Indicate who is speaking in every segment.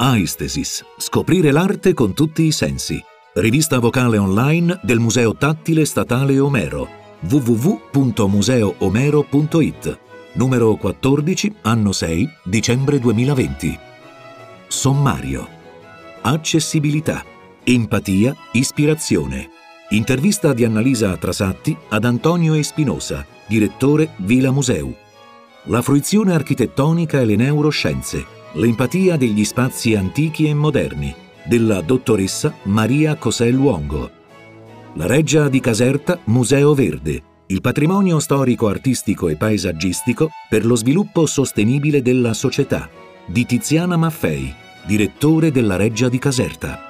Speaker 1: Aestesis. Scoprire l'arte con tutti i sensi. Rivista vocale online del Museo Tattile Statale Omero. www.museoomero.it. Numero 14, anno 6, dicembre 2020. Sommario. Accessibilità. Empatia, ispirazione. Intervista di Annalisa Trasatti ad Antonio Espinosa, direttore Vila Museu. La fruizione architettonica e le neuroscienze L'empatia degli spazi antichi e moderni della dottoressa Maria Cosè Luongo. La Reggia di Caserta Museo Verde, il patrimonio storico-artistico e paesaggistico per lo sviluppo sostenibile della società di Tiziana Maffei, direttore della Reggia di Caserta.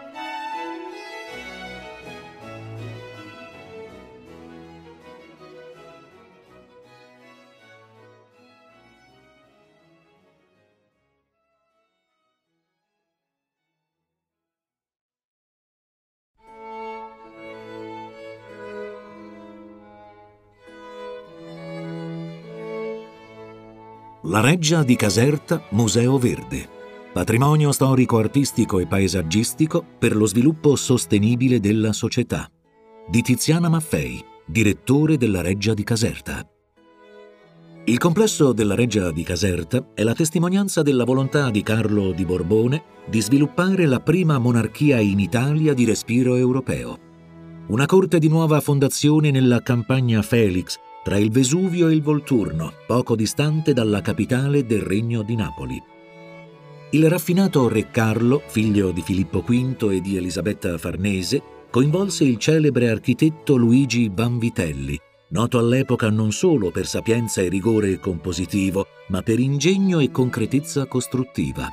Speaker 1: La Reggia di Caserta Museo Verde. Patrimonio storico-artistico e paesaggistico per lo sviluppo sostenibile della società. Di Tiziana Maffei, direttore della Reggia di Caserta. Il complesso della Reggia di Caserta è la testimonianza della volontà di Carlo di Borbone di sviluppare la prima monarchia in Italia di respiro europeo. Una corte di nuova fondazione nella campagna Felix tra il Vesuvio e il Volturno, poco distante dalla capitale del Regno di Napoli. Il raffinato re Carlo, figlio di Filippo V e di Elisabetta Farnese, coinvolse il celebre architetto Luigi Banvitelli, noto all'epoca non solo per sapienza e rigore compositivo, ma per ingegno e concretezza costruttiva.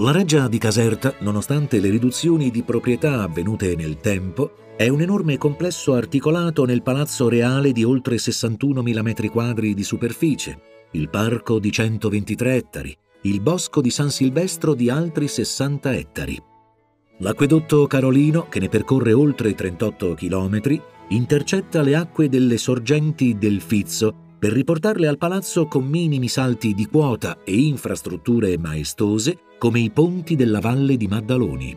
Speaker 1: La reggia di Caserta, nonostante le riduzioni di proprietà avvenute nel tempo, è un enorme complesso articolato nel palazzo reale di oltre 61.000 m2 di superficie, il parco di 123 ettari, il bosco di San Silvestro di altri 60 ettari. L'acquedotto Carolino, che ne percorre oltre 38 km, intercetta le acque delle sorgenti del Fizzo per riportarle al palazzo con minimi salti di quota e infrastrutture maestose come i ponti della Valle di Maddaloni.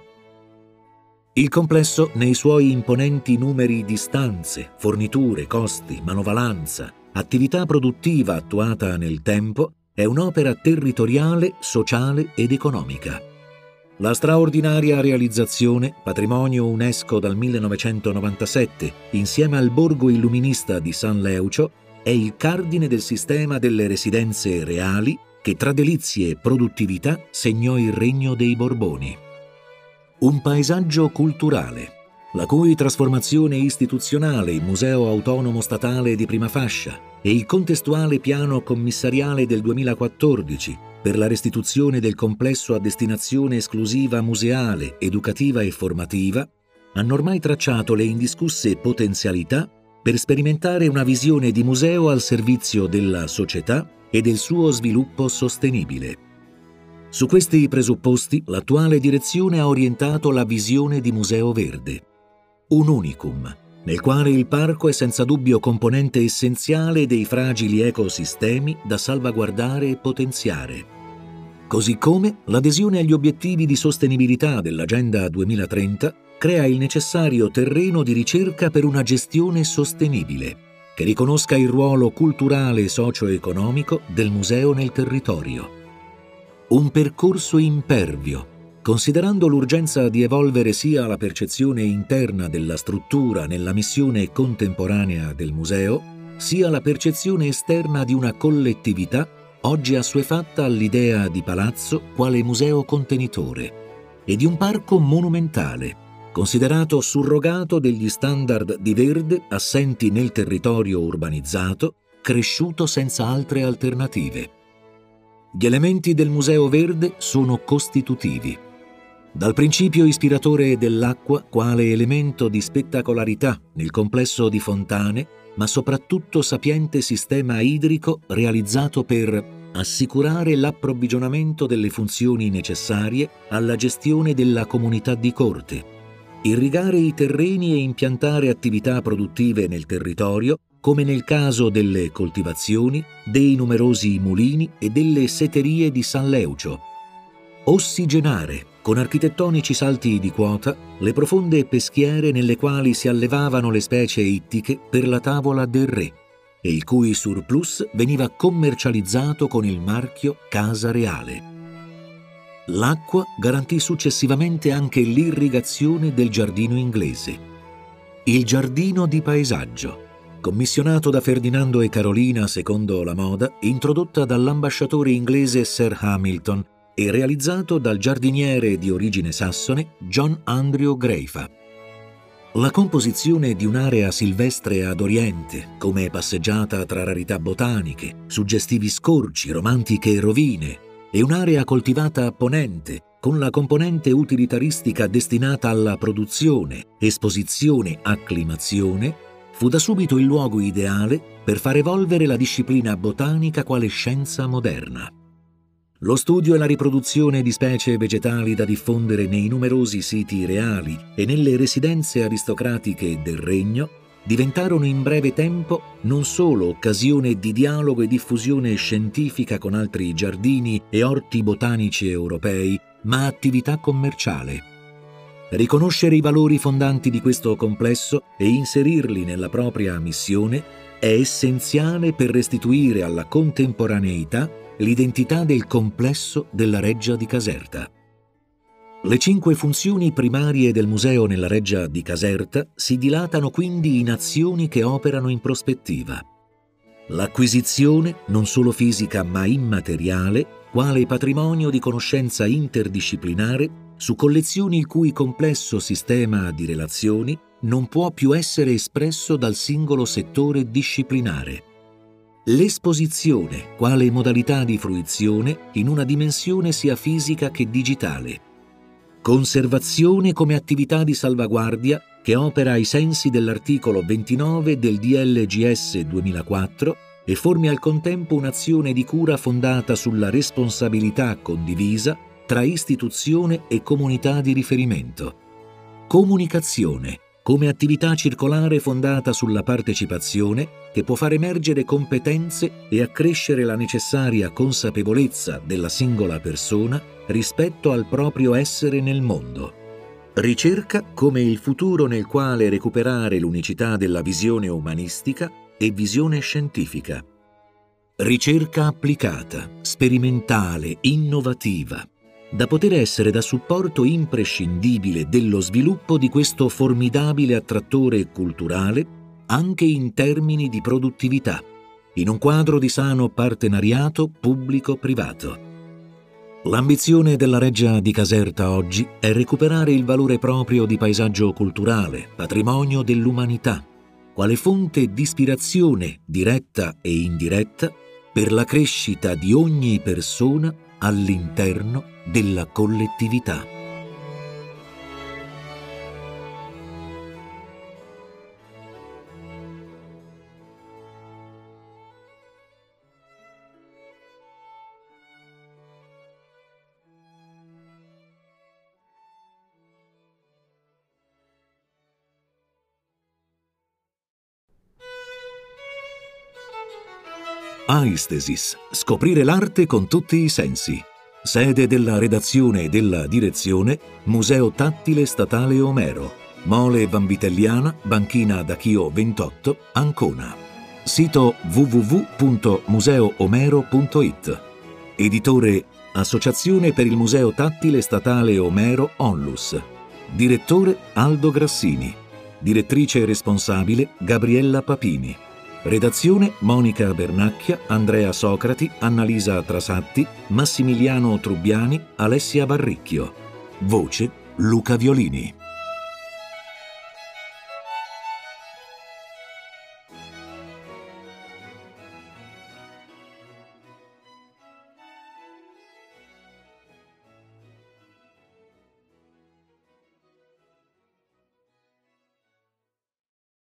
Speaker 1: Il complesso, nei suoi imponenti numeri di stanze, forniture, costi, manovalanza, attività produttiva attuata nel tempo, è un'opera territoriale, sociale ed economica. La straordinaria realizzazione, patrimonio UNESCO dal 1997, insieme al borgo illuminista di San Leucio, è il cardine del sistema delle residenze reali che tra delizie e produttività segnò il regno dei Borboni. Un paesaggio culturale, la cui trasformazione istituzionale in Museo Autonomo Statale di prima fascia e il contestuale piano commissariale del 2014 per la restituzione del complesso a destinazione esclusiva museale, educativa e formativa, hanno ormai tracciato le indiscusse potenzialità per sperimentare una visione di museo al servizio della società e del suo sviluppo sostenibile. Su questi presupposti, l'attuale direzione ha orientato la visione di Museo Verde. Un unicum, nel quale il parco è senza dubbio componente essenziale dei fragili ecosistemi da salvaguardare e potenziare. Così come l'adesione agli obiettivi di sostenibilità dell'Agenda 2030 crea il necessario terreno di ricerca per una gestione sostenibile, che riconosca il ruolo culturale e socio-economico del museo nel territorio. Un percorso impervio, considerando l'urgenza di evolvere sia la percezione interna della struttura nella missione contemporanea del museo, sia la percezione esterna di una collettività oggi assuefatta all'idea di palazzo quale museo contenitore e di un parco monumentale, considerato surrogato degli standard di verde assenti nel territorio urbanizzato, cresciuto senza altre alternative. Gli elementi del Museo Verde sono costitutivi. Dal principio ispiratore dell'acqua quale elemento di spettacolarità nel complesso di fontane, ma soprattutto sapiente sistema idrico realizzato per assicurare l'approvvigionamento delle funzioni necessarie alla gestione della comunità di corte, irrigare i terreni e impiantare attività produttive nel territorio come nel caso delle coltivazioni, dei numerosi mulini e delle seterie di San Leucio. ossigenare, con architettonici salti di quota, le profonde peschiere nelle quali si allevavano le specie ittiche per la tavola del re e il cui surplus veniva commercializzato con il marchio Casa Reale. L'acqua garantì successivamente anche l'irrigazione del giardino inglese. Il giardino di paesaggio, commissionato da Ferdinando e Carolina secondo la moda, introdotta dall'ambasciatore inglese Sir Hamilton e realizzato dal giardiniere di origine sassone John Andrew Greifa. La composizione di un'area silvestre ad oriente, come passeggiata tra rarità botaniche, suggestivi scorci, romantiche rovine, e un'area coltivata a ponente, con la componente utilitaristica destinata alla produzione, esposizione, acclimazione, fu da subito il luogo ideale per far evolvere la disciplina botanica quale scienza moderna. Lo studio e la riproduzione di specie vegetali da diffondere nei numerosi siti reali e nelle residenze aristocratiche del regno diventarono in breve tempo non solo occasione di dialogo e diffusione scientifica con altri giardini e orti botanici europei, ma attività commerciale. Riconoscere i valori fondanti di questo complesso e inserirli nella propria missione è essenziale per restituire alla contemporaneità l'identità del complesso della Reggia di Caserta. Le cinque funzioni primarie del museo nella Reggia di Caserta si dilatano quindi in azioni che operano in prospettiva. L'acquisizione, non solo fisica ma immateriale, quale patrimonio di conoscenza interdisciplinare su collezioni il cui complesso sistema di relazioni non può più essere espresso dal singolo settore disciplinare l'esposizione quale modalità di fruizione in una dimensione sia fisica che digitale, conservazione come attività di salvaguardia che opera ai sensi dell'articolo 29 del DLGS 2004 e formi al contempo un'azione di cura fondata sulla responsabilità condivisa tra istituzione e comunità di riferimento. Comunicazione come attività circolare fondata sulla partecipazione che può far emergere competenze e accrescere la necessaria consapevolezza della singola persona rispetto al proprio essere nel mondo. Ricerca come il futuro nel quale recuperare l'unicità della visione umanistica e visione scientifica. Ricerca applicata, sperimentale, innovativa, da poter essere da supporto imprescindibile dello sviluppo di questo formidabile attrattore culturale anche in termini di produttività, in un quadro di sano partenariato pubblico-privato. L'ambizione della Reggia di Caserta oggi è recuperare il valore proprio di paesaggio culturale, patrimonio dell'umanità, quale fonte di ispirazione diretta e indiretta per la crescita di ogni persona all'interno della collettività. Aistesis. Scoprire l'arte con tutti i sensi. Sede della redazione e della direzione Museo Tattile Statale Omero. Mole Vanvitelliana, Banchina da Chio 28, Ancona. Sito www.museoomero.it. Editore Associazione per il Museo Tattile Statale Omero Onlus. Direttore Aldo Grassini. Direttrice responsabile Gabriella Papini. Redazione Monica Bernacchia, Andrea Socrati, Annalisa Trasatti, Massimiliano Trubbiani, Alessia Barricchio. Voce Luca Violini.